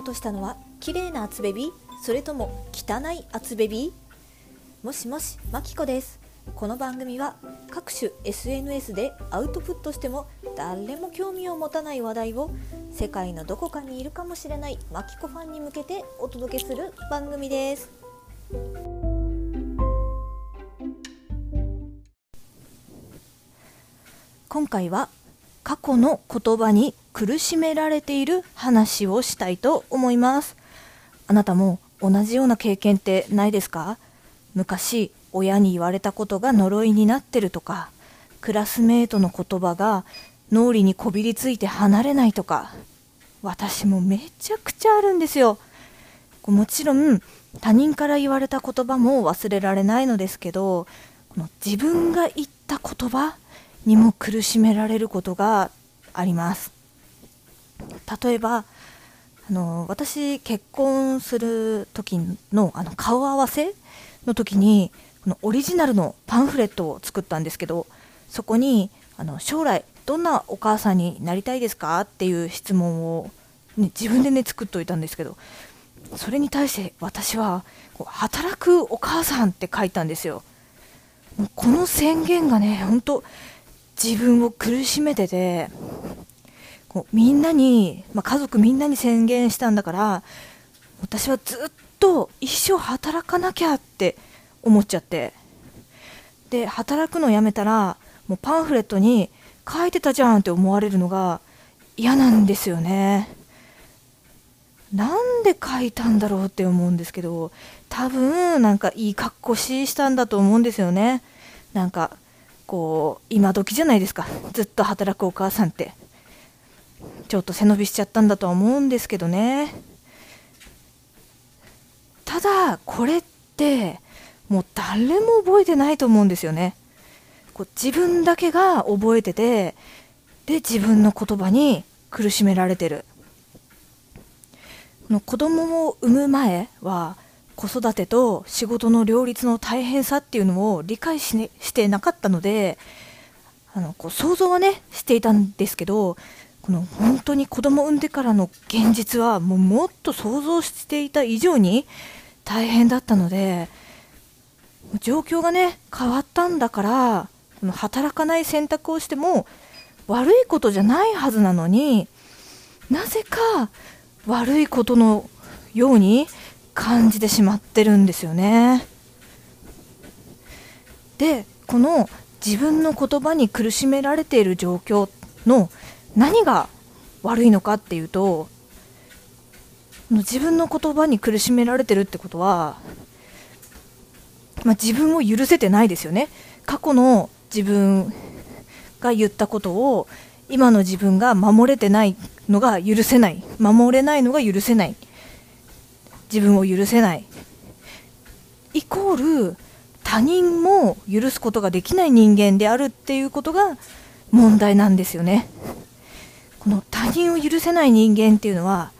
うとしたのは綺麗な厚ベビー？それとも汚い厚ベビー？もしもしまきこです。この番組は各種 SNS でアウトプットしても誰も興味を持たない話題を世界のどこかにいるかもしれないマキコファンに向けてお届けする番組です。今回は過去の言葉に苦しめられている話をしたいと思います。あなたも同じような経験ってないですか？昔親に言われたことが呪いになってるとかクラスメートの言葉が脳裏にこびりついて離れないとか私もめちゃくちゃあるんですよ。もちろん他人から言われた言葉も忘れられないのですけどこの自分が言った言葉にも苦しめられることがあります。例えばあの私結婚する時のあの顔合わせの時にこのオリジナルのパンフレットを作ったんですけどそこにあの将来どんなお母さんになりたいですか？っていう質問を、ね、自分でね作っといたんですけどそれに対して私はこう働くお母さんって書いたんですよ。もうこの宣言がね本当自分を苦しめててこうみんなに、まあ、家族みんなに宣言したんだから私はずっと一生働かなきゃって思っちゃって。で働くのやめたらもうパンフレットに書いてたじゃんって思われるのが嫌なんですよね。なんで書いたんだろうって思うんですけど多分なんかいい格好ししたんだと思うんですよね。なんかこう今時じゃないですか。ずっと働くお母さんって。ちょっと背伸びしちゃったんだとは思うんですけどね。ただこれってもう誰も覚えてないと思うんですよね。こう自分だけが覚えててで自分の言葉に苦しめられてる。の子供を産む前は子育てと仕事の両立の大変さっていうのを理解し,、ね、してなかったのであのこう想像はねしていたんですけどこの本当に子供を産んでからの現実はもうもっと想像していた以上に大変だったので状況がね変わったんだからこの働かない選択をしても悪いことじゃないはずなのになぜか悪いことのように感じてしまってるんですよね。でこの自分の言葉に苦しめられている状況の何が悪いのかっていうと自分の言葉に苦しめられてるってことは、まあ、自分を許せてないですよね。過去の自分が言ったことを今の自分が守れてないのが許せない。守れないのが許せない。自分を許せない。イコール他人も許すことができない人間であるっていうことが問題なんですよね。この他人を許せない人間っていうのは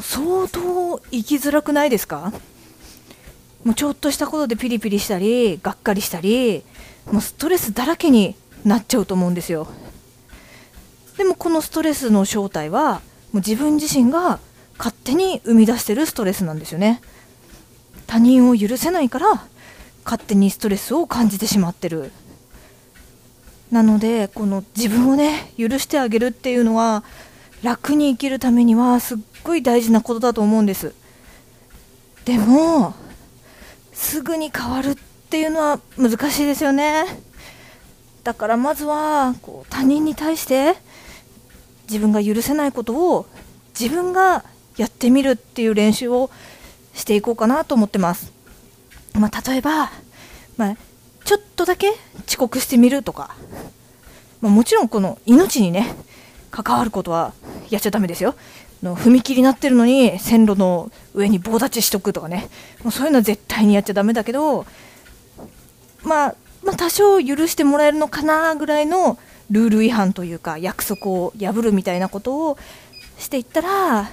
相当生きづらくないですか？もうちょっとしたことでピリピリしたりがっかりしたりもうストレスだらけになっちゃうと思うんですよ。でもこのストレスの正体はもう自分自身が勝手に生み出してるストレスなんですよね。他人を許せないから勝手にストレスを感じてしまってる。なのでこの自分をね許してあげるっていうのは楽に生きるためにはすっごい大事なことだと思うんです。でもすぐに変わるっていうのは難しいですよね。だからまずはこう他人に対して自分が許せないことを自分がやってみるっていう練習をしていこうかなと思ってます、まあ、例えば、まあ、ちょっとだけ遅刻してみるとか、まあ、もちろんこの命にね関わることはやっちゃだめですよ。の踏切になってるのに線路の上に棒立ちしとくとかね。もうそういうのは絶対にやっちゃだめだけど、まあ、まあ多少許してもらえるのかなぐらいのルール違反というか約束を破るみたいなことをしていったら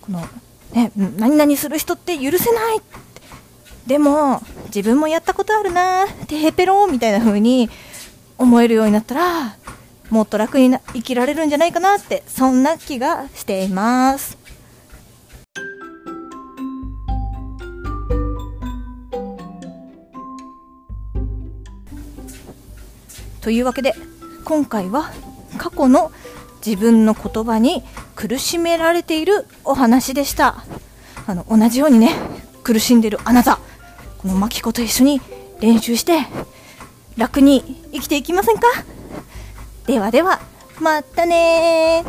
この、ね、何々する人って許せない。でも自分もやったことあるなてへぺろみたいな風に思えるようになったらもっと楽にな生きられるんじゃないかなってそんな気がしています。というわけで今回は過去の自分の言葉に苦しめられているお話でしたあの同じようにね苦しんでるあなたこのマキコと一緒に練習して楽に生きていきませんか？ではではまたね